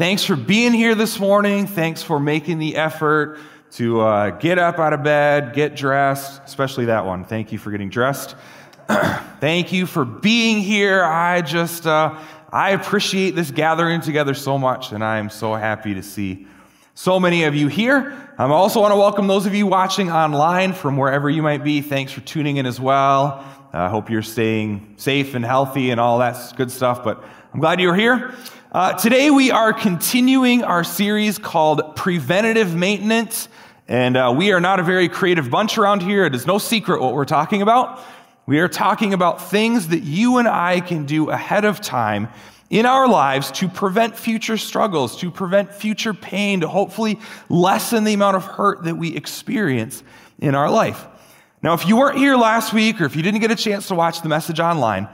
thanks for being here this morning. Thanks for making the effort to uh, get up out of bed, get dressed, especially that one. Thank you for getting dressed. Thank you for being here. I just, uh, I appreciate this gathering together so much, and I am so happy to see so many of you here. I also want to welcome those of you watching online from wherever you might be. Thanks for tuning in as well. I uh, hope you're staying safe and healthy and all that good stuff, but I'm glad you're here. Uh, today we are continuing our series called Preventative Maintenance, and uh, we are not a very creative bunch around here. It is no secret what we're talking about. We are talking about things that you and I can do ahead of time in our lives to prevent future struggles, to prevent future pain, to hopefully lessen the amount of hurt that we experience in our life. Now, if you weren't here last week or if you didn't get a chance to watch the message online,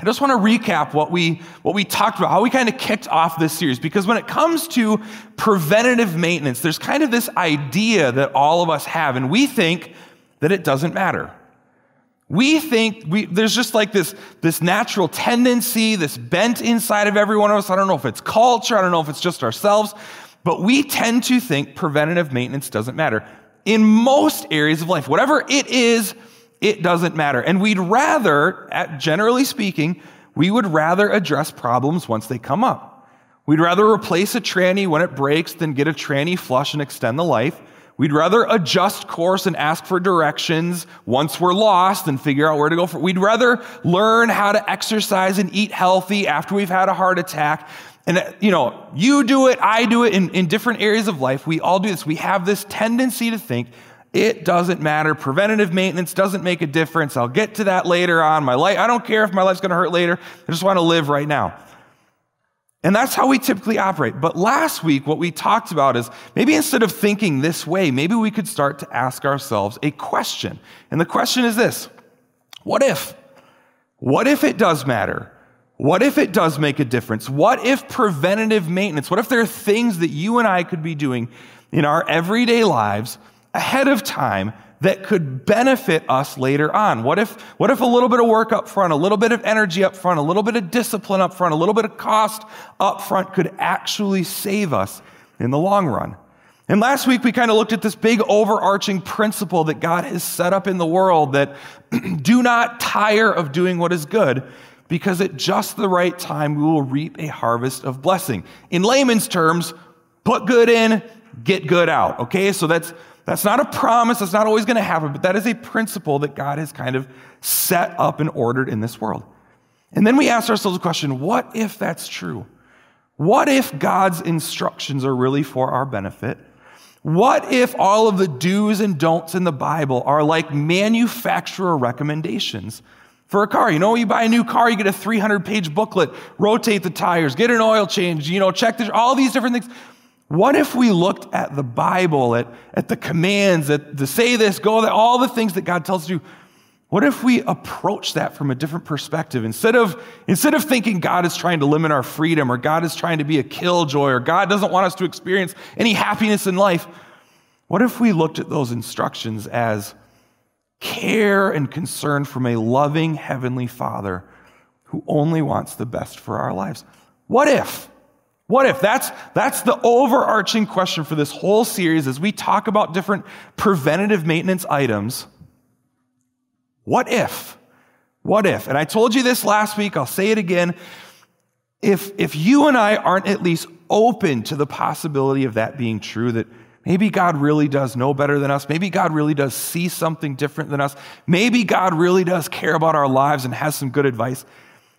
I just want to recap what we, what we talked about, how we kind of kicked off this series. Because when it comes to preventative maintenance, there's kind of this idea that all of us have, and we think that it doesn't matter. We think we, there's just like this, this natural tendency, this bent inside of every one of us. I don't know if it's culture, I don't know if it's just ourselves, but we tend to think preventative maintenance doesn't matter. In most areas of life, whatever it is, it doesn't matter. And we'd rather, generally speaking, we would rather address problems once they come up. We'd rather replace a tranny when it breaks than get a tranny flush and extend the life. We'd rather adjust course and ask for directions once we're lost and figure out where to go. For. We'd rather learn how to exercise and eat healthy after we've had a heart attack. And, you know, you do it, I do it in, in different areas of life. We all do this. We have this tendency to think it doesn't matter. Preventative maintenance doesn't make a difference. I'll get to that later on. My life, I don't care if my life's going to hurt later. I just want to live right now. And that's how we typically operate. But last week, what we talked about is maybe instead of thinking this way, maybe we could start to ask ourselves a question. And the question is this What if? What if it does matter? What if it does make a difference? What if preventative maintenance, what if there are things that you and I could be doing in our everyday lives ahead of time that could benefit us later on? What if, what if a little bit of work up front, a little bit of energy up front, a little bit of discipline up front, a little bit of cost up front could actually save us in the long run? And last week we kind of looked at this big overarching principle that God has set up in the world that do not tire of doing what is good because at just the right time we will reap a harvest of blessing. In layman's terms, put good in, get good out. Okay? So that's that's not a promise, that's not always going to happen, but that is a principle that God has kind of set up and ordered in this world. And then we ask ourselves a question what if that's true? What if God's instructions are really for our benefit? What if all of the do's and don'ts in the Bible are like manufacturer recommendations for a car? You know, you buy a new car, you get a 300 page booklet, rotate the tires, get an oil change, you know, check the, all these different things. What if we looked at the Bible, at, at the commands, at the say this, go that, all the things that God tells do? What if we approach that from a different perspective? Instead of, instead of thinking God is trying to limit our freedom or God is trying to be a killjoy or God doesn't want us to experience any happiness in life, what if we looked at those instructions as care and concern from a loving Heavenly Father who only wants the best for our lives? What if? What if? That's, that's the overarching question for this whole series as we talk about different preventative maintenance items. What if? What if? And I told you this last week, I'll say it again. If, if you and I aren't at least open to the possibility of that being true, that maybe God really does know better than us, maybe God really does see something different than us, maybe God really does care about our lives and has some good advice,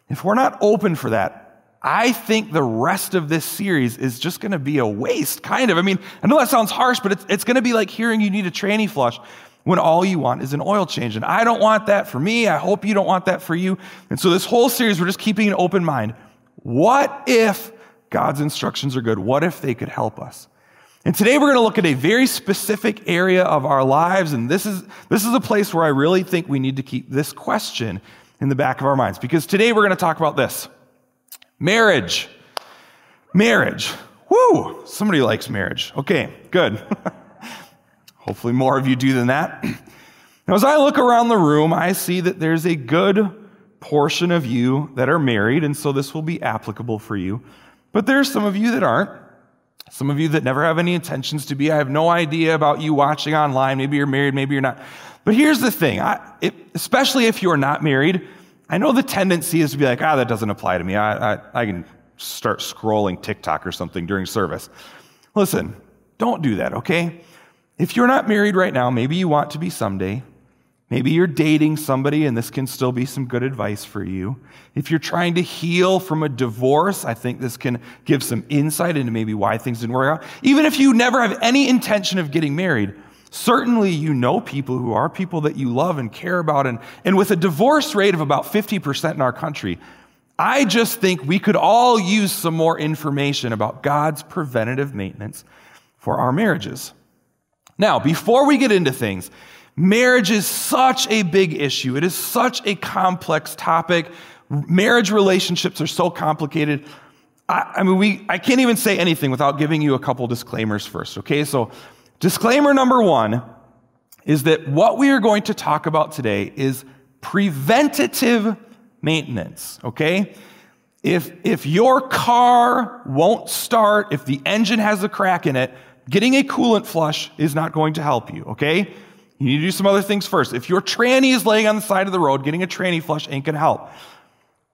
if we're not open for that, I think the rest of this series is just going to be a waste, kind of. I mean, I know that sounds harsh, but it's, it's going to be like hearing you need a tranny flush when all you want is an oil change. And I don't want that for me. I hope you don't want that for you. And so this whole series, we're just keeping an open mind. What if God's instructions are good? What if they could help us? And today we're going to look at a very specific area of our lives. And this is, this is a place where I really think we need to keep this question in the back of our minds. Because today we're going to talk about this. Marriage. Marriage. Woo! Somebody likes marriage. Okay, good. Hopefully, more of you do than that. Now, as I look around the room, I see that there's a good portion of you that are married, and so this will be applicable for you. But there's some of you that aren't. Some of you that never have any intentions to be. I have no idea about you watching online. Maybe you're married, maybe you're not. But here's the thing, I, it, especially if you're not married, I know the tendency is to be like, ah, that doesn't apply to me. I, I, I can start scrolling TikTok or something during service. Listen, don't do that, okay? If you're not married right now, maybe you want to be someday. Maybe you're dating somebody, and this can still be some good advice for you. If you're trying to heal from a divorce, I think this can give some insight into maybe why things didn't work out. Even if you never have any intention of getting married, certainly you know people who are people that you love and care about. And, and with a divorce rate of about 50% in our country, I just think we could all use some more information about God's preventative maintenance for our marriages. Now, before we get into things, marriage is such a big issue. It is such a complex topic. Marriage relationships are so complicated. I, I mean, we, I can't even say anything without giving you a couple disclaimers first, okay? So, disclaimer number one is that what we are going to talk about today is preventative maintenance, okay? If, if your car won't start, if the engine has a crack in it, getting a coolant flush is not going to help you, okay? You need to do some other things first. If your tranny is laying on the side of the road, getting a tranny flush ain't gonna help.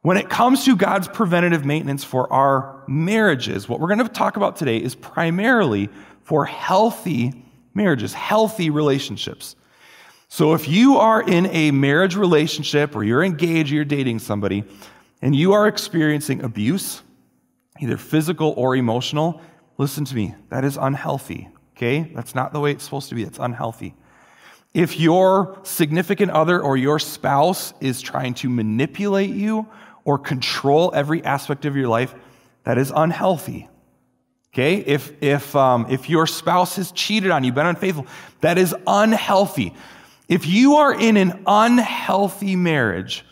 When it comes to God's preventative maintenance for our marriages, what we're gonna talk about today is primarily for healthy marriages, healthy relationships. So if you are in a marriage relationship or you're engaged, or you're dating somebody, and you are experiencing abuse, either physical or emotional, listen to me, that is unhealthy, okay? That's not the way it's supposed to be, it's unhealthy. If your significant other or your spouse is trying to manipulate you or control every aspect of your life, that is unhealthy. Okay? If, if, um, if your spouse has cheated on you, been unfaithful, that is unhealthy. If you are in an unhealthy marriage,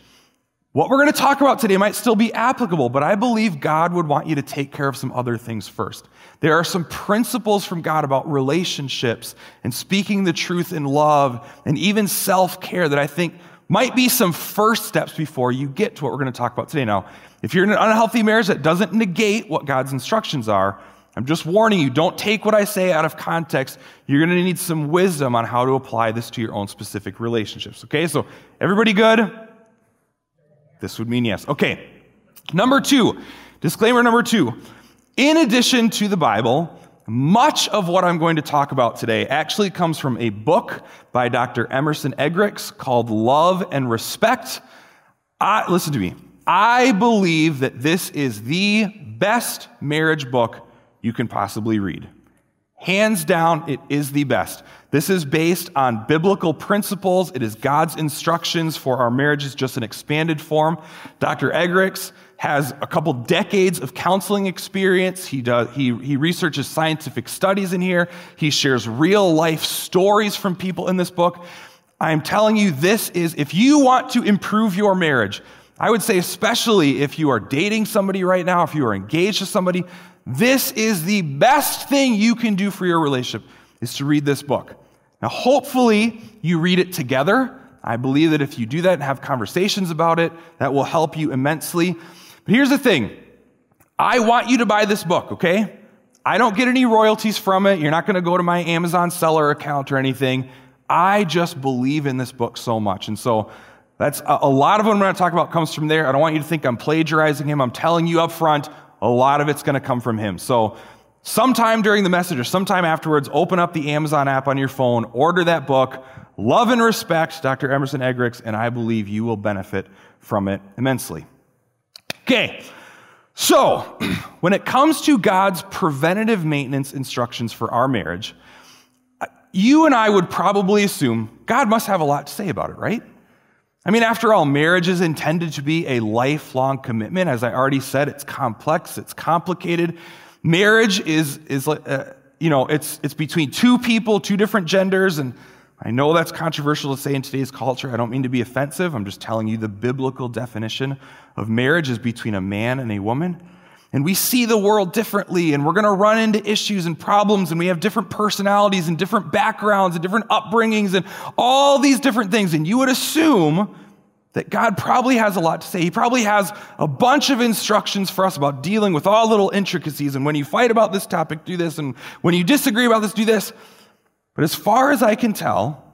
what we're going to talk about today might still be applicable, but I believe God would want you to take care of some other things first. There are some principles from God about relationships and speaking the truth in love and even self care that I think might be some first steps before you get to what we're going to talk about today. Now, if you're in an unhealthy marriage, that doesn't negate what God's instructions are. I'm just warning you, don't take what I say out of context. You're going to need some wisdom on how to apply this to your own specific relationships. Okay, so everybody good? This would mean yes. Okay, number two, disclaimer number two. In addition to the Bible, much of what I'm going to talk about today actually comes from a book by Dr. Emerson Eggerichs called Love and Respect. I, listen to me. I believe that this is the best marriage book you can possibly read. Hands down, it is the best. This is based on biblical principles. It is God's instructions for our marriages, just an expanded form. Dr. Eggerichs has a couple decades of counseling experience. He, does, he, he researches scientific studies in here. He shares real life stories from people in this book. I'm telling you, this is, if you want to improve your marriage, I would say, especially if you are dating somebody right now, if you are engaged to somebody, this is the best thing you can do for your relationship is to read this book. Now, hopefully, you read it together. I believe that if you do that and have conversations about it, that will help you immensely. But here's the thing I want you to buy this book, okay? I don't get any royalties from it. You're not going to go to my Amazon seller account or anything. I just believe in this book so much. And so that's a, lot of what I'm going to talk about comes from there. I don't want you to think I'm plagiarizing him. I'm telling you up front, a lot of it's going to come from him. So, sometime during the message or sometime afterwards, open up the Amazon app on your phone, order that book, Love and Respect, Dr. Emerson Eggerichs, and I believe you will benefit from it immensely. Okay, so when it comes to God's preventative maintenance instructions for our marriage, uh, you and I would probably assume God must have a lot to say about it, right? I mean, after all, marriage is intended to be a lifelong commitment. As I already said, it's complex, it's complicated. Marriage is, is uh, you know, it's, it's between two people, two different genders. And I know that's controversial to say in today's culture. I don't mean to be offensive. I'm just telling you the biblical definition of marriage is between a man and a woman. And we see the world differently, and we're going to run into issues and problems, and we have different personalities and different backgrounds and different upbringings and all these different things. And you would assume that God probably has a lot to say. He probably has a bunch of instructions for us about dealing with all little intricacies. And when you fight about this topic, do this. And when you disagree about this, do this. But as far as I can tell,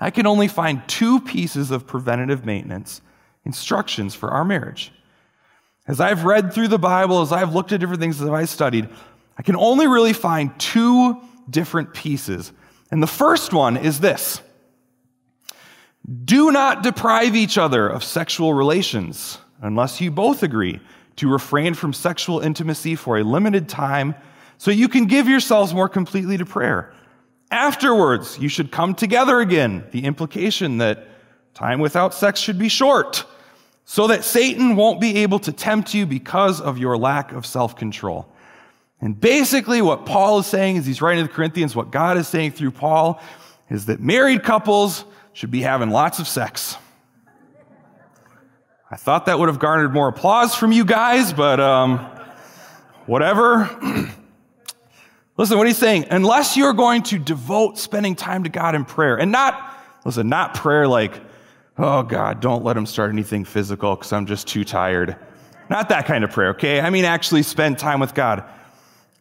I can only find two pieces of preventative maintenance instructions for our marriage. As I've read through the Bible, as I've looked at different things, as I've studied, I can only really find two different pieces. And the first one is this Do not deprive each other of sexual relations unless you both agree to refrain from sexual intimacy for a limited time so you can give yourselves more completely to prayer. Afterwards, you should come together again. The implication that time without sex should be short, so that Satan won't be able to tempt you because of your lack of self control. And basically, what Paul is saying as he's writing to the Corinthians, what God is saying through Paul, is that married couples should be having lots of sex. I thought that would have garnered more applause from you guys, but um, whatever. Listen, what he's saying, unless you're going to devote spending time to God in prayer, and not, listen, not prayer like, oh God, don't let him start anything physical because I'm just too tired. Not that kind of prayer, okay? I mean, actually spend time with God.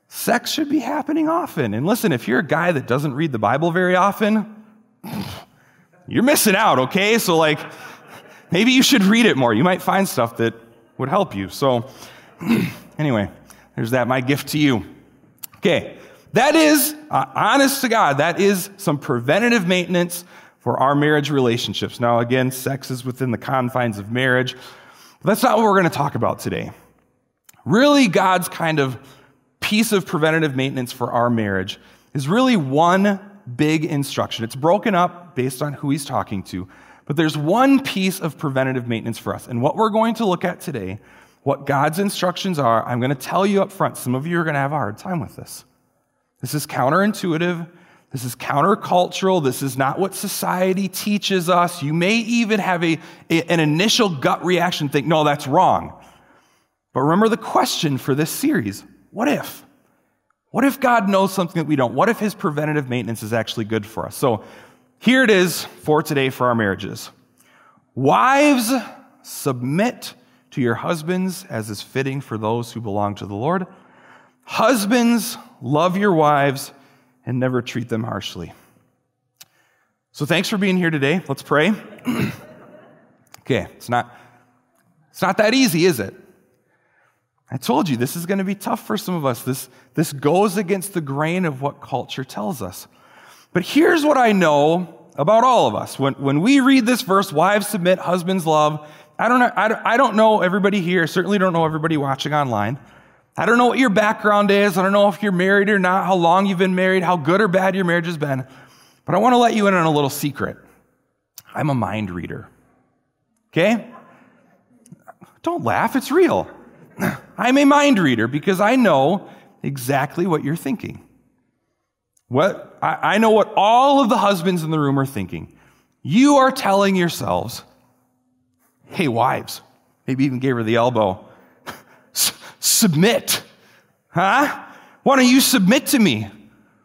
Sex should be happening often. And listen, if you're a guy that doesn't read the Bible very often, you're missing out, okay? So, like, maybe you should read it more. You might find stuff that would help you. So, anyway, there's that, my gift to you. Okay, that is, uh, honest to God, that is some preventative maintenance for our marriage relationships. Now, again, sex is within the confines of marriage. But that's not what we're going to talk about today. Really, God's kind of piece of preventative maintenance for our marriage is really one big instruction. It's broken up based on who he's talking to, but there's one piece of preventative maintenance for us. And what we're going to look at today, what God's instructions are, I'm going to tell you up front. Some of you are going to have a hard time with this. This is counterintuitive. This is countercultural. This is not what society teaches us. You may even have a, a, an initial gut reaction, think, no, that's wrong. But remember the question for this series what if? What if God knows something that we don't? What if his preventative maintenance is actually good for us? So here it is for today for our marriages. Wives, submit to your husbands as is fitting for those who belong to the Lord. Husbands, love your wives and never treat them harshly. So thanks for being here today. Let's pray. okay, it's not it's not that easy, is it? I told you this is going to be tough for some of us. This, this goes against the grain of what culture tells us. But here's what I know about all of us. When, when we read this verse, wives submit, husbands love, I don't, know, I, I don't know everybody here, certainly don't know everybody watching online. I don't know what your background is. I don't know if you're married or not, how long you've been married, how good or bad your marriage has been. But I want to let you in on a little secret. I'm a mind reader. Okay? Don't laugh, it's real. I'm a mind reader because I know exactly what you're thinking. What I, I know what all of the husbands in the room are thinking. You are telling yourselves, hey, wives, maybe even gave her the elbow submit. Huh? Why don't you submit to me?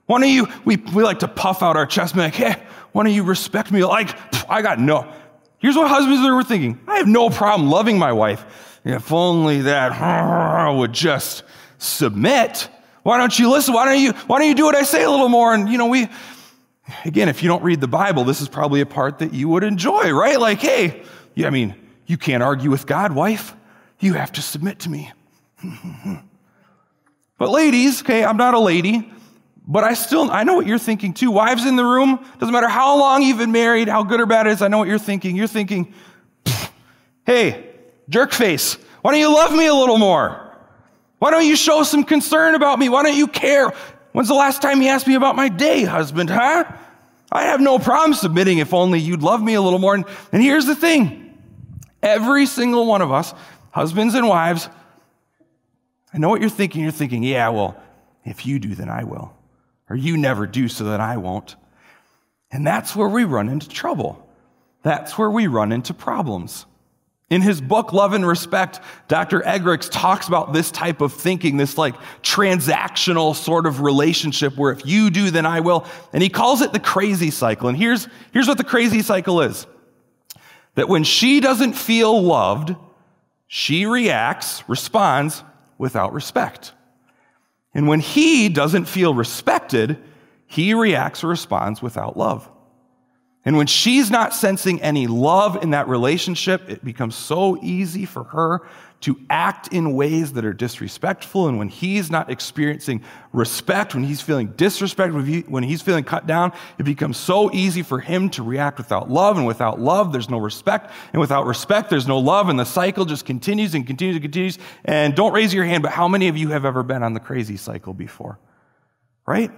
Why don't you, we, we like to puff out our chest and be like, hey, why don't you respect me? Like, I got no. Here's what husbands were thinking. I have no problem loving my wife. If only that would just submit. Why don't you listen? Why don't you, why don't you do what I say a little more? And, you know, we, again, if you don't read the Bible, this is probably a part that you would enjoy, right? Like, hey, yeah, I mean, you can't argue with God, wife. You have to submit to me. but ladies, okay, I'm not a lady, but I still, I know what you're thinking too. Wives in the room, doesn't matter how long you've been married, how good or bad it is, I know what you're thinking. You're thinking, hey, jerk face, why don't you love me a little more? Why don't you show some concern about me? Why don't you care? When's the last time you asked me about my day, husband, huh? I have no problem submitting if only you'd love me a little more. And, and here's the thing every single one of us, husbands and wives, I know what you're thinking. You're thinking, yeah, well, if you do, then I will. Or you never do, so that I won't. And that's where we run into trouble. That's where we run into problems. In his book, Love and Respect, Dr. Eggerichs talks about this type of thinking, this like transactional sort of relationship where if you do, then I will. And he calls it the crazy cycle. And here's, here's what the crazy cycle is that when she doesn't feel loved, she reacts, responds without respect. And when he doesn't feel respected, he reacts or responds without love. And when she's not sensing any love in that relationship, it becomes so easy for her to act in ways that are disrespectful. And when he's not experiencing respect, when he's feeling disrespect, when he's feeling cut down, it becomes so easy for him to react without love. And without love, there's no respect. And without respect, there's no love. And the cycle just continues and continues and continues. And don't raise your hand, but how many of you have ever been on the crazy cycle before? Right?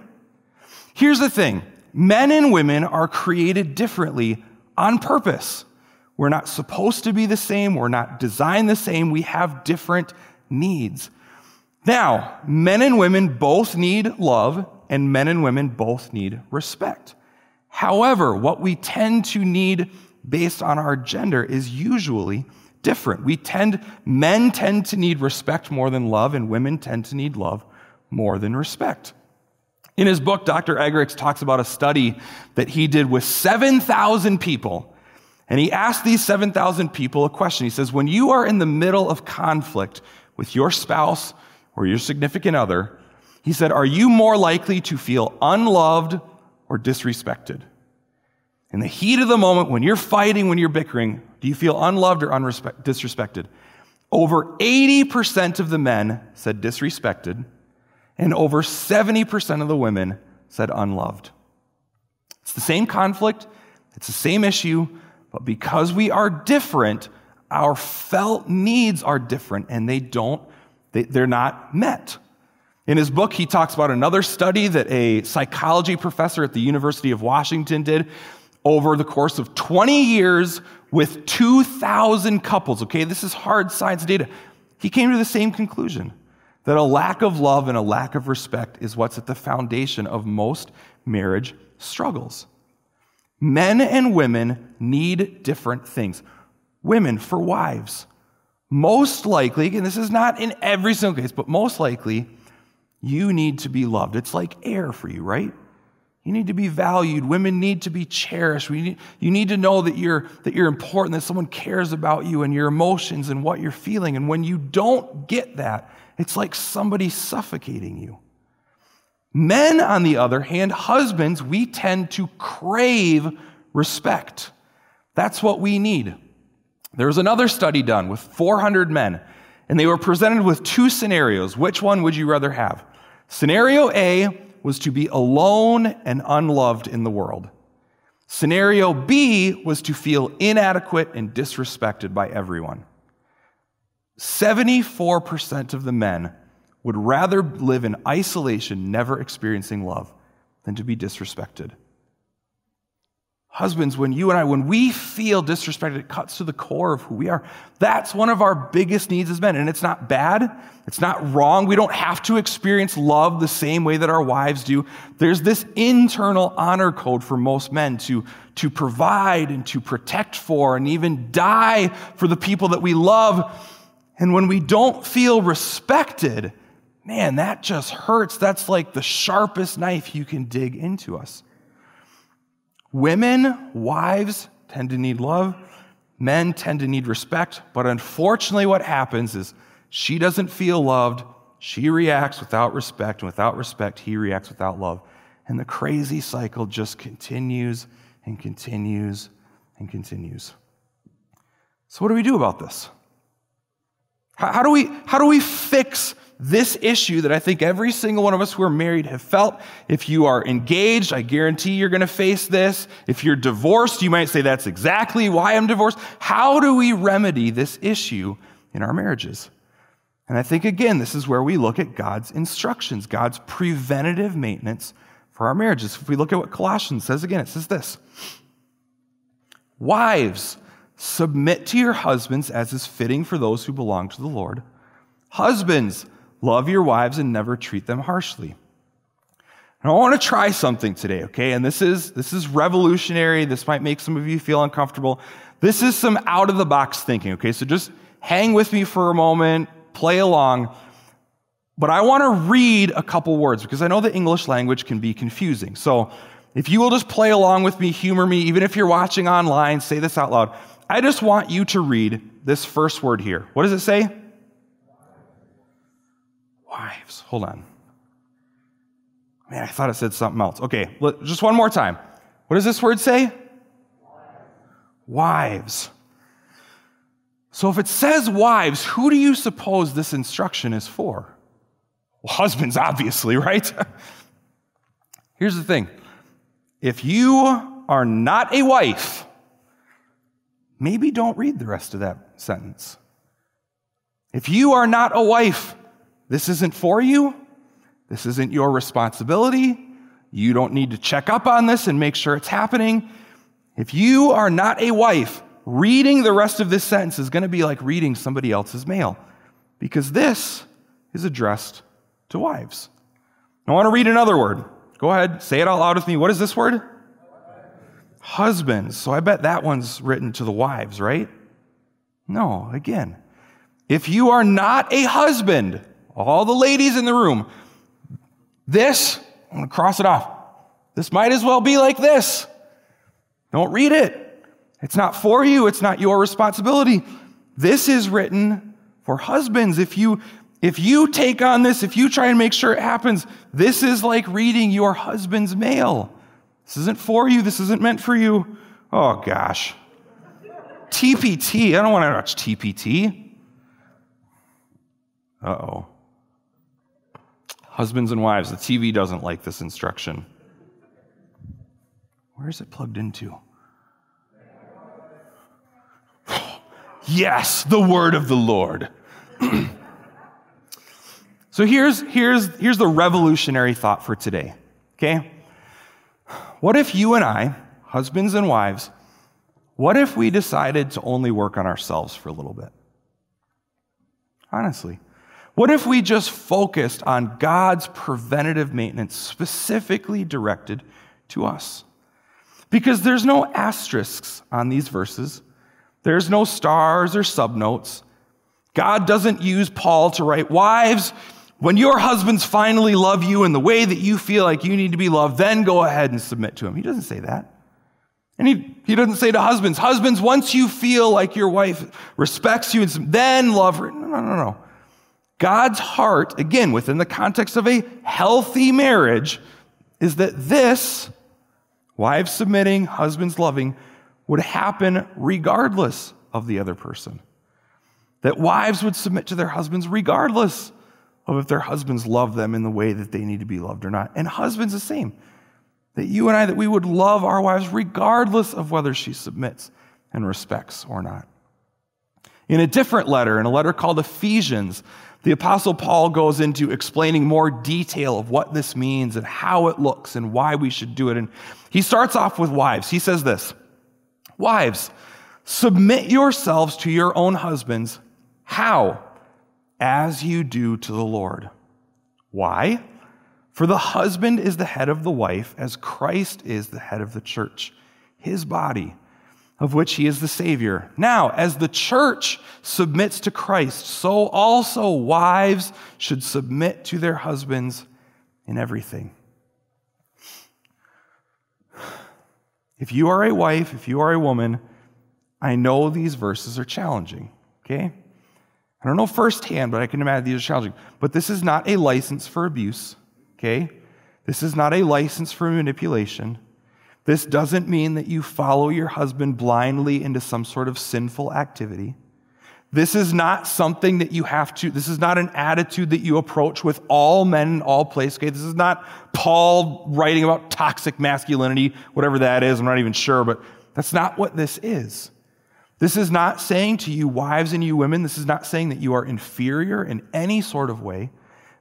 Here's the thing men and women are created differently on purpose. We're not supposed to be the same. We're not designed the same. We have different needs. Now, men and women both need love, and men and women both need respect. However, what we tend to need based on our gender is usually different. We tend, men tend to need respect more than love, and women tend to need love more than respect. In his book, Dr. Eggerichs talks about a study that he did with 7,000 people. And he asked these 7,000 people a question. He says, When you are in the middle of conflict with your spouse or your significant other, he said, Are you more likely to feel unloved or disrespected? In the heat of the moment, when you're fighting, when you're bickering, do you feel unloved or unrespect- disrespected? Over 80% of the men said disrespected and over 70% of the women said unloved. It's the same conflict, it's the same issue, but because we are different, our felt needs are different and they don't, they, they're not met. In his book, he talks about another study that a psychology professor at the University of Washington did over the course of 20 years with 2,000 couples. Okay, this is hard science data. He came to the same conclusion that a lack of love and a lack of respect is what's at the foundation of most marriage struggles. Men and women need different things. Women for wives. Most likely, and this is not in every single case, but most likely, you need to be loved. It's like air for you, right? You need to be valued. Women need to be cherished. Need, you need to know that you're, that you're important, that someone cares about you and your emotions and what you're feeling. And when you don't get that, it's like somebody suffocating you. Men, on the other hand, husbands, we tend to crave respect. That's what we need. There was another study done with 400 men, and they were presented with two scenarios. Which one would you rather have? Scenario A was to be alone and unloved in the world. Scenario B was to feel inadequate and disrespected by everyone. 74% of the men would rather live in isolation, never experiencing love, than to be disrespected. Husbands, when you and I, when we feel disrespected, it cuts to the core of who we are. That's one of our biggest needs as men. And it's not bad. It's not wrong. We don't have to experience love the same way that our wives do. There's this internal honor code for most men to, to provide and to protect for and even die for the people that we love. And when we don't feel respected, man, that just hurts. That's like the sharpest knife you can dig into us. Women, wives, tend to need love. Men tend to need respect. But unfortunately, what happens is she doesn't feel loved. She reacts without respect. And without respect, he reacts without love. And the crazy cycle just continues and continues and continues. So, what do we do about this? How, how, do we, how do we fix this issue that I think every single one of us who are married have felt? If you are engaged, I guarantee you're going to face this. If you're divorced, you might say, that's exactly why I'm divorced. How do we remedy this issue in our marriages? And I think, again, this is where we look at God's instructions, God's preventative maintenance for our marriages. If we look at what Colossians says again, it says this Wives, Submit to your husbands as is fitting for those who belong to the Lord. Husbands, love your wives and never treat them harshly. And I want to try something today, okay? And this is this is revolutionary. This might make some of you feel uncomfortable. This is some out of the box thinking, okay? So just hang with me for a moment, play along. But I want to read a couple words because I know the English language can be confusing. So if you will just play along with me, humor me, even if you're watching online, say this out loud. I just want you to read this first word here. What does it say? Wives. Hold on. Man, I thought it said something else. Okay, just one more time. What does this word say? Wives. So if it says wives, who do you suppose this instruction is for? Well, husbands, obviously, right? Here's the thing if you are not a wife, maybe don't read the rest of that sentence. If you are not a wife, this isn't for you. This isn't your responsibility. You don't need to check up on this and make sure it's happening. If you are not a wife, reading the rest of this sentence is going to be like reading somebody else's mail because this is addressed to wives. I want to read another word. Go ahead, say it out loud with me. What is this word? Husbands. So I bet that one's written to the wives, right? No, again. If you are not a husband, all the ladies in the room, this, I'm going to cross it off. This might as well be like this. Don't read it. It's not for you, it's not your responsibility. This is written for husbands. If you if you take on this, if you try and make sure it happens, this is like reading your husband's mail. This isn't for you, this isn't meant for you. Oh gosh. TPT, I don't want to watch TPT. Uh oh. Husbands and wives, the TV doesn't like this instruction. Where is it plugged into? yes, the word of the Lord. so here's, here's, here's the revolutionary thought for today, okay? What if you and I, husbands and wives, what if we decided to only work on ourselves for a little bit? Honestly. What if we just focused on God's preventative maintenance specifically directed to us? Because there's no asterisks on these verses, there's no stars or subnotes. God doesn't use Paul to write, Wives, when your husbands finally love you in the way that you feel like you need to be loved, then go ahead and submit to him. He doesn't say that. And he, he doesn't say to husbands, Husbands, once you feel like your wife respects you, and then love her. No, no, no, no. God's heart, again, within the context of a healthy marriage, is that this, wives submitting, husbands loving, would happen regardless of the other person. That wives would submit to their husbands regardless of if their husbands love them in the way that they need to be loved or not. And husbands, the same. That you and I, that we would love our wives regardless of whether she submits and respects or not. In a different letter, in a letter called Ephesians, the Apostle Paul goes into explaining more detail of what this means and how it looks and why we should do it. And he starts off with wives. He says this Wives, submit yourselves to your own husbands. How? As you do to the Lord. Why? For the husband is the head of the wife, as Christ is the head of the church, his body of which he is the Savior. Now, as the church submits to Christ, so also wives should submit to their husbands in everything. If you are a wife, if you are a woman, I know these verses are challenging, okay? I don't know firsthand, but I can imagine these are challenging. But this is not a license for abuse, okay? This is not a license for manipulation. This doesn't mean that you follow your husband blindly into some sort of sinful activity. This is not something that you have to, this is not an attitude that you approach with all men in all places. Okay? This is not Paul writing about toxic masculinity, whatever that is. I'm not even sure, but that's not what this is. This is not saying to you, wives and you women, this is not saying that you are inferior in any sort of way.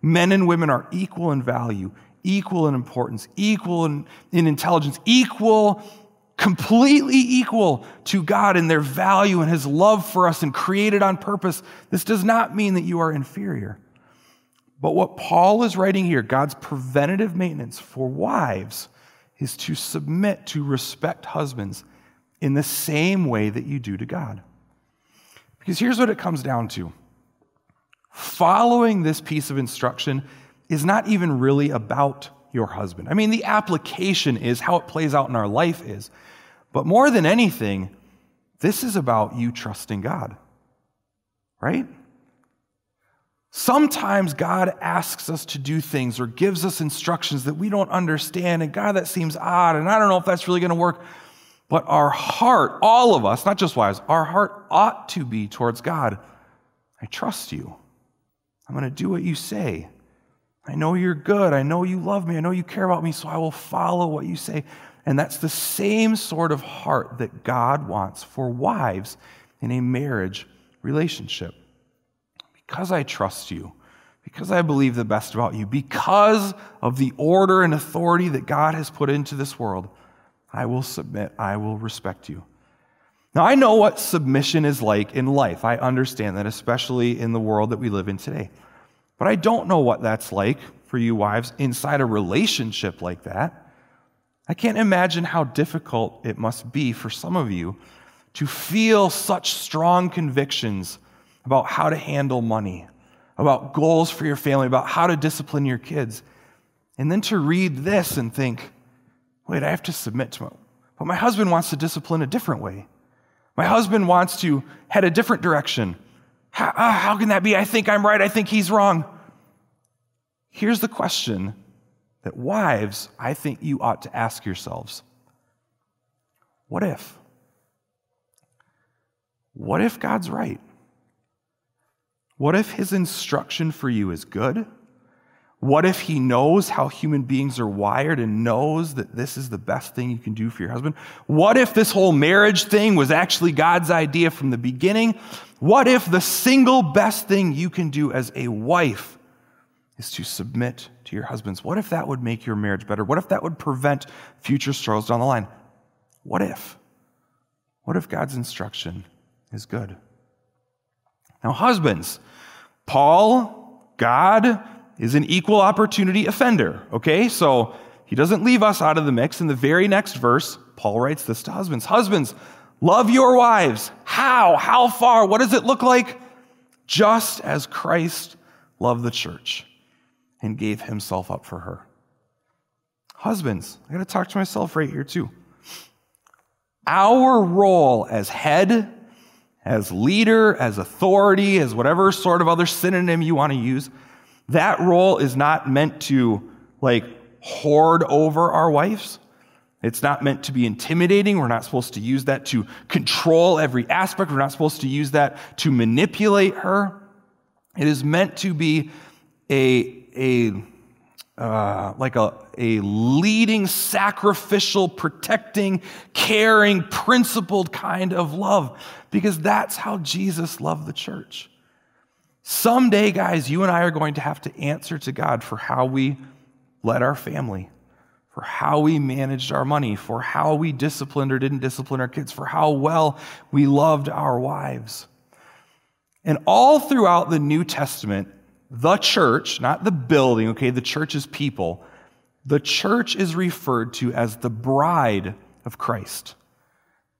Men and women are equal in value, equal in importance, equal in, in intelligence, equal, completely equal to God in their value and His love for us and created on purpose. This does not mean that you are inferior. But what Paul is writing here, God's preventative maintenance for wives, is to submit to respect husbands in the same way that you do to God. Because here's what it comes down to following this piece of instruction is not even really about your husband. I mean, the application is how it plays out in our life is. But more than anything, This is about you trusting God, right? Sometimes God asks us to do things or gives us instructions that we don't understand, and God, that seems odd, and I don't know if that's really going to work. But our heart, all of us, not just wives, our heart ought to be towards God. I trust you. I'm going to do what you say. I know you're good. I know you love me. I know you care about me, so I will follow what you say. And that's the same sort of heart that God wants for wives in a marriage relationship. Because I trust you, because I believe the best about you, because of the order and authority that God has put into this world, I will submit, I will respect you. Now, I know what submission is like in life. I understand that, especially in the world that we live in today. But I don't know what that's like for you wives inside a relationship like that. I can't imagine how difficult it must be for some of you to feel such strong convictions about how to handle money, about goals for your family, about how to discipline your kids, and then to read this and think, wait, I have to submit to it. But my husband wants to discipline a different way. My husband wants to head a different direction. How, uh, how can that be? I think I'm right. I think he's wrong. Here's the question that wives, I think you ought to ask yourselves What if? What if God's right? What if his instruction for you is good? What if he knows how human beings are wired and knows that this is the best thing you can do for your husband? What if this whole marriage thing was actually God's idea from the beginning? What if the single best thing you can do as a wife is to submit to your husbands? What if that would make your marriage better? What if that would prevent future struggles down the line? What if? What if God's instruction is good? Now, husbands, Paul, God, is an equal opportunity offender, okay? So he doesn't leave us out of the mix. In the very next verse, Paul writes this to husbands Husbands, love your wives. How? How far? What does it look like? Just as Christ loved the church and gave himself up for her. Husbands, I got to talk to myself right here too. Our role as head, as leader, as authority, as whatever sort of other synonym you want to use, that role is not meant to like hoard over our wives. It's not meant to be intimidating. We're not supposed to use that to control every aspect. We're not supposed to use that to manipulate her. It is meant to be a, a uh, like a, a leading, sacrificial, protecting, caring, principled kind of love, because that's how Jesus loved the church. Someday, guys, you and I are going to have to answer to God for how we led our family, for how we managed our money, for how we disciplined or didn't discipline our kids, for how well we loved our wives. And all throughout the New Testament, the church, not the building, okay, the church is people, the church is referred to as the bride of Christ.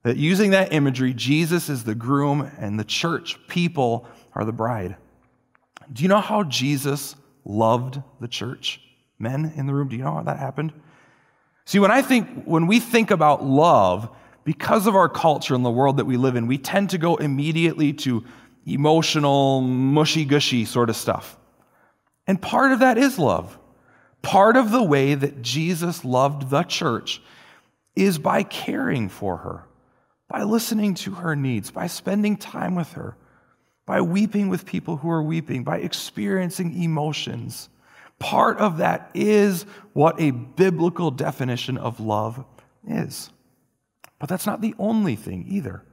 That using that imagery, Jesus is the groom and the church, people, are the bride. Do you know how Jesus loved the church? Men in the room, do you know how that happened? See, when I think, when we think about love, because of our culture and the world that we live in, we tend to go immediately to emotional, mushy gushy sort of stuff. And part of that is love. Part of the way that Jesus loved the church is by caring for her, by listening to her needs, by spending time with her by weeping with people who are weeping, by experiencing emotions. Part of that is what a biblical definition of love is. But that's not the only thing either.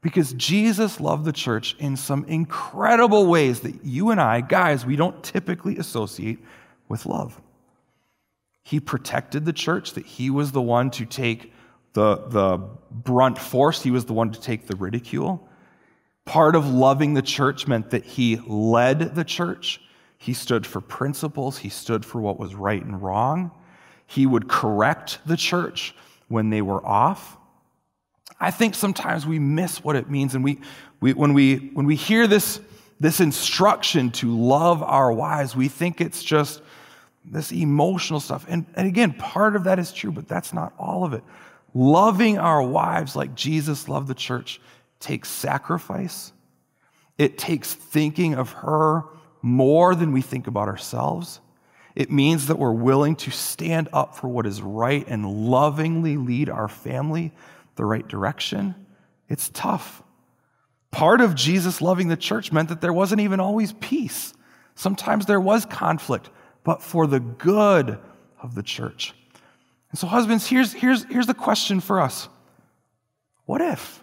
Because Jesus loved the church in some incredible ways that you and I, guys, we don't typically associate with love. He protected the church, that he was the one to take the, the brunt force, he was the one to take the ridicule. Part of loving the church meant that he led the church. He stood for principles. He stood for what was right and wrong. He would correct the church when they were off. I think sometimes we miss what it means. And we, we, when, we, when we hear this, this instruction to love our wives, we think it's just this emotional stuff. And, and again, part of that is true, but that's not all of it. loving our wives like Jesus loved the church takes sacrifice. It takes thinking of her more than we think about ourselves. It means that we're willing to stand up for what is right and lovingly lead our family the right direction. It's tough. Part of Jesus loving the church meant that there wasn't even always peace. Sometimes there was conflict, but for the good of the church. And so, husbands, here's, here's, here's the question for us What if?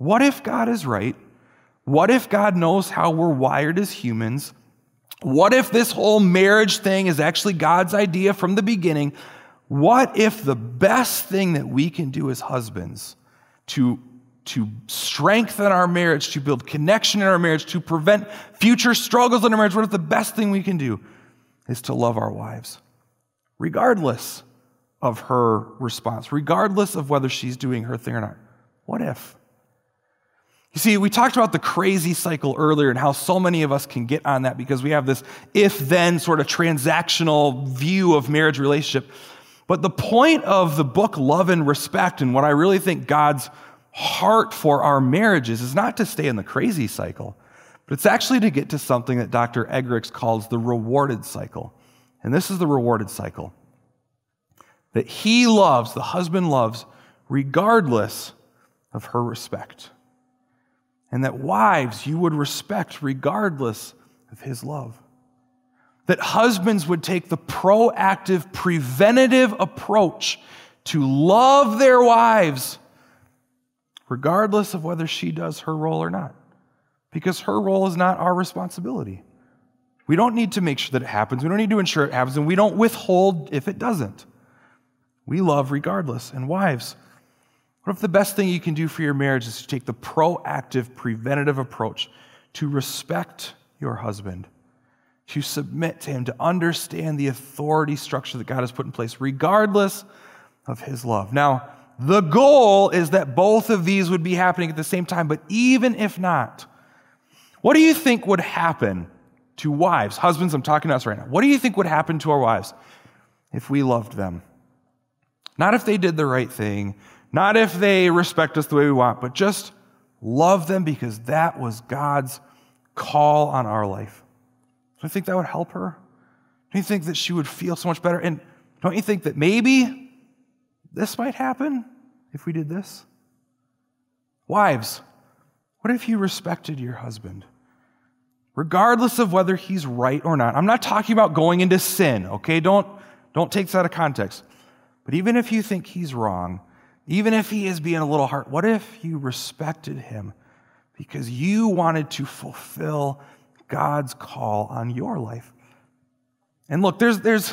What if God is right? What if God knows how we're wired as humans? What if this whole marriage thing is actually God's idea from the beginning? What if the best thing that we can do as husbands to, to strengthen our marriage, to build connection in our marriage, to prevent future struggles in our marriage, what if the best thing we can do is to love our wives? regardless of her response, regardless of whether she's doing her thing or not. What if? You see, we talked about the crazy cycle earlier and how so many of us can get on that because we have this if then sort of transactional view of marriage relationship. But the point of the book Love and Respect and what I really think God's heart for our marriages is not to stay in the crazy cycle, but it's actually to get to something that Dr. Eggerichs calls the rewarded cycle. And this is the rewarded cycle that he loves, the husband loves, regardless of her respect. And that wives you would respect regardless of his love. That husbands would take the proactive, preventative approach to love their wives, regardless of whether she does her role or not. Because her role is not our responsibility. We don't need to make sure that it happens. We don't need to ensure it happens, and we don't withhold if it doesn't. We love regardless. And wives, what if the best thing you can do for your marriage is to take the proactive, preventative approach to respect your husband, to submit to him, to understand the authority structure that God has put in place, regardless of his love? Now, the goal is that both of these would be happening at the same time, but even if not, what do you think would happen to wives. Husbands, I'm talking to us right now. What do you think would happen to our wives if we loved them? Not if they did the right thing, not if they respect us the way we want, but just love them because that was God's call on our life. Do you think that would help her? Don't you think that she would feel so much better? And don't you think that maybe this might happen if we did this? Wives, what if you respected your husband? regardless of whether he's right or not. I'm not talking about going into sin, okay? Don't, don't take that out of context. But even if you think he's wrong, even if he is being a little hard, what if you respected him because you wanted to fulfill God's call on your life? And look, there's, there's,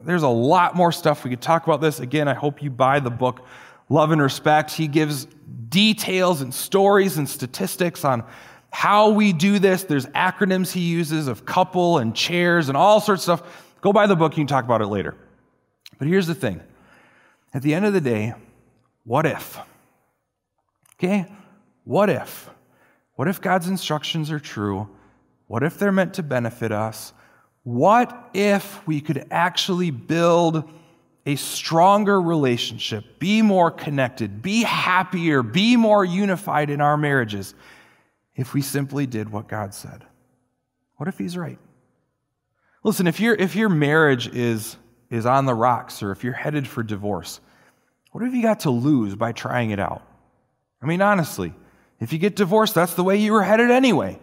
there's a lot more stuff we could talk about this. Again, I hope you buy the book Love and Respect. He gives details and stories and statistics on how we do this. There's acronyms he uses of couple and chairs and all sorts of stuff. Go buy the book, you can talk about it later. But here's the thing at the end of the day, what if? Okay? What if? What if God's instructions are true? What if they're meant to benefit us? What if we could actually build a stronger relationship, be more connected, be happier, be more unified in our marriages if we simply did what God said? What if He's right? Listen, if, your if your marriage is, is on the rocks or if you're headed for divorce, what have you got to lose by trying it out? I mean, honestly, if you get divorced, that's the way you were headed anyway.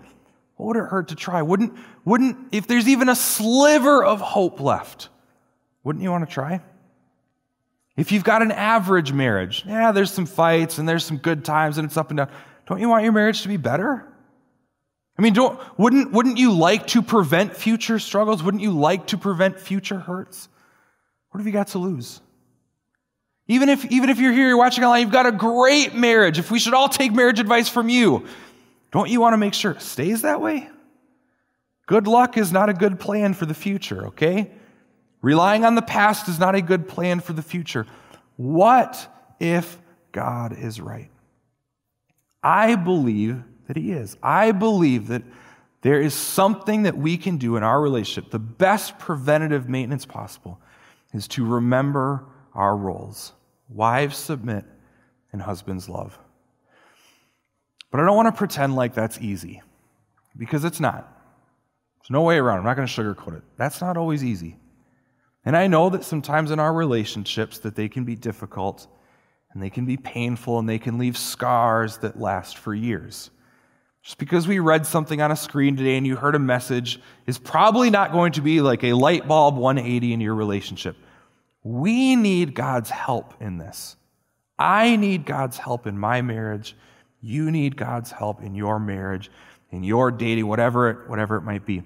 What would it hurt to try? Wouldn't, wouldn't, if there's even a sliver of hope left, wouldn't you want to try? If you've got an average marriage, yeah, there's some fights and there's some good times and it's up and down. Don't you want your marriage to be better? I mean, don't, wouldn't, wouldn't you like to prevent future struggles? Wouldn't you like to prevent future hurts? What have you got to lose? Even if, even if you're here, you're watching online, you've got a great marriage. If we should all take marriage advice from you, don't you want to make sure it stays that way? Good luck is not a good plan for the future, okay? Relying on the past is not a good plan for the future. What if God is right? I believe that He is. I believe that there is something that we can do in our relationship. The best preventative maintenance possible is to remember our roles. Wives submit and husbands love. But I don't want to pretend like that's easy because it's not. There's no way around. I'm not going to sugarcoat it. That's not always easy. And I know that sometimes in our relationships that they can be difficult and they can be painful and they can leave scars that last for years. Just because we read something on a screen today and you heard a message is probably not going to be like a light bulb 180 in your relationship. We need God's help in this. I need God's help in my marriage. You need God's help in your marriage, in your dating, whatever it, whatever it might be.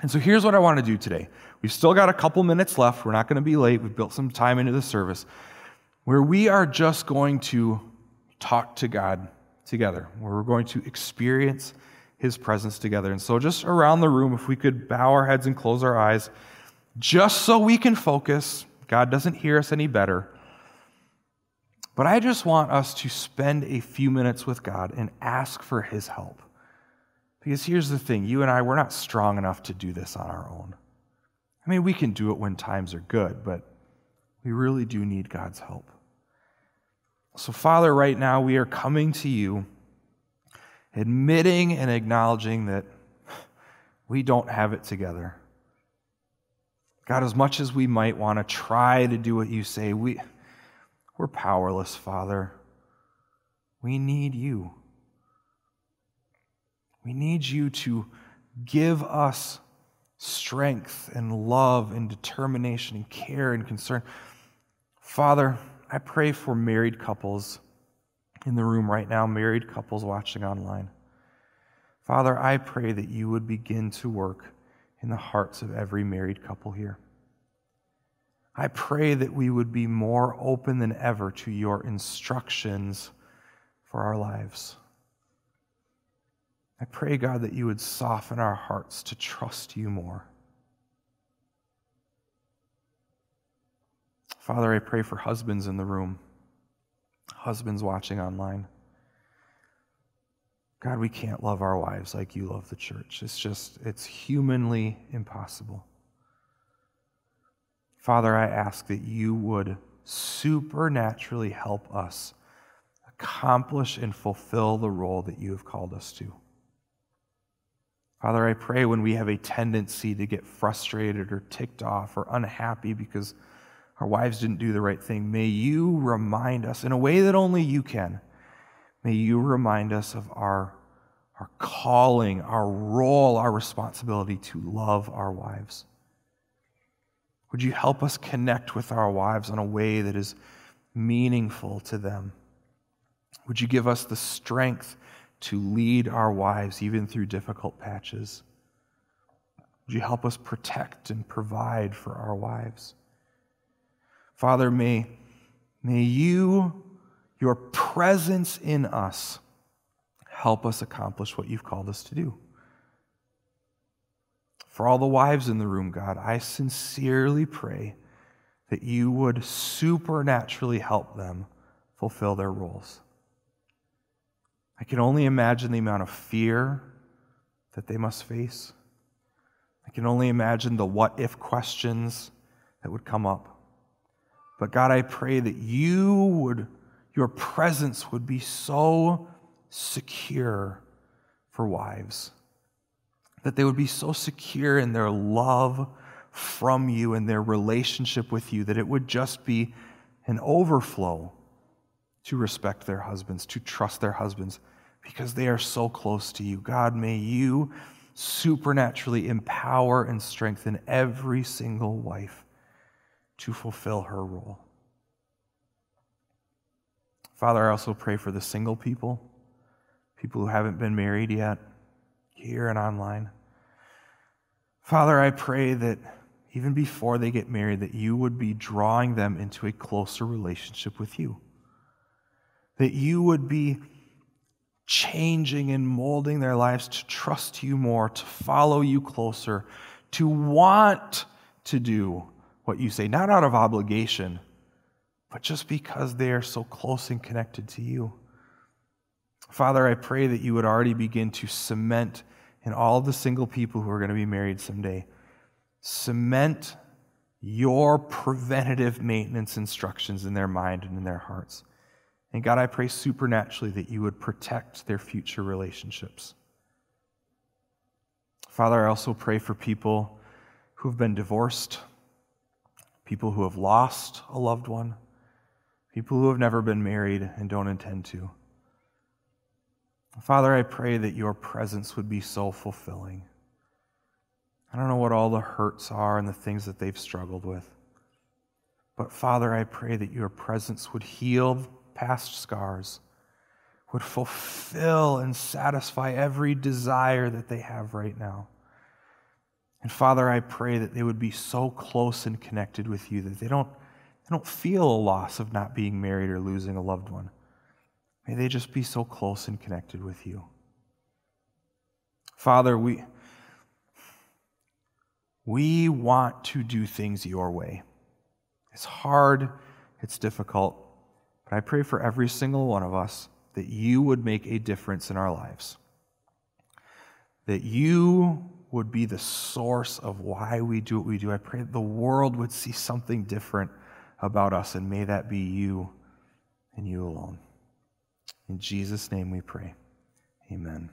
And so here's what I want to do today. We've still got a couple minutes left. We're not going to be late. We've built some time into the service where we are just going to talk to God together, where we're going to experience His presence together. And so, just around the room, if we could bow our heads and close our eyes, just so we can focus. God doesn't hear us any better. But I just want us to spend a few minutes with God and ask for His help. Because here's the thing you and I, we're not strong enough to do this on our own. I mean, we can do it when times are good, but we really do need God's help. So, Father, right now we are coming to you, admitting and acknowledging that we don't have it together. God, as much as we might want to try to do what you say, we, we're powerless, Father. We need you. We need you to give us strength and love and determination and care and concern. Father, I pray for married couples in the room right now, married couples watching online. Father, I pray that you would begin to work in the hearts of every married couple here. I pray that we would be more open than ever to your instructions for our lives. I pray, God, that you would soften our hearts to trust you more. Father, I pray for husbands in the room, husbands watching online. God, we can't love our wives like you love the church. It's just, it's humanly impossible. Father, I ask that you would supernaturally help us accomplish and fulfill the role that you have called us to. Father, I pray when we have a tendency to get frustrated or ticked off or unhappy because our wives didn't do the right thing, may you remind us in a way that only you can. May you remind us of our, our calling, our role, our responsibility to love our wives. Would you help us connect with our wives in a way that is meaningful to them? Would you give us the strength to lead our wives even through difficult patches? Would you help us protect and provide for our wives? Father, may, may you, your presence in us, help us accomplish what you've called us to do. For all the wives in the room, God, I sincerely pray that you would supernaturally help them fulfill their roles. I can only imagine the amount of fear that they must face. I can only imagine the what if questions that would come up. But God, I pray that you would, your presence would be so secure for wives, that they would be so secure in their love from you and their relationship with you, that it would just be an overflow to respect their husbands, to trust their husbands, because they are so close to you. God, may you supernaturally empower and strengthen every single wife to fulfill her role. Father, I also pray for the single people, people who haven't been married yet, here and online. Father, I pray that even before they get married, that you would be drawing them into a closer relationship with you. That you would be changing and molding their lives to trust you more, to follow you closer, to want to do what you say, not out of obligation, but just because they are so close and connected to you. Father, I pray that you would already begin to cement in all the single people who are going to be married someday, cement your preventative maintenance instructions in their mind and in their hearts. And God, I pray supernaturally that you would protect their future relationships. Father, I also pray for people who've been divorced, people who have lost a loved one, people who have never been married and don't intend to. Father, I pray that your presence would be so fulfilling. I don't know what all the hurts are and the things that they've struggled with. But Father, I pray that your presence would heal past scars, would fulfill and satisfy every desire that they have right now. And Father, I pray that they would be so close and connected with you that they don't, they don't feel a loss of not being married or losing a loved one. May they just be so close and connected with you. Father, we, we want to do things your way. It's hard, it's difficult, but I pray for every single one of us that you would make a difference in our lives. That you would be the source of why we do what we do. I pray that the world would see something different about us, and may that be you and you alone. In Jesus' name we pray. Amen.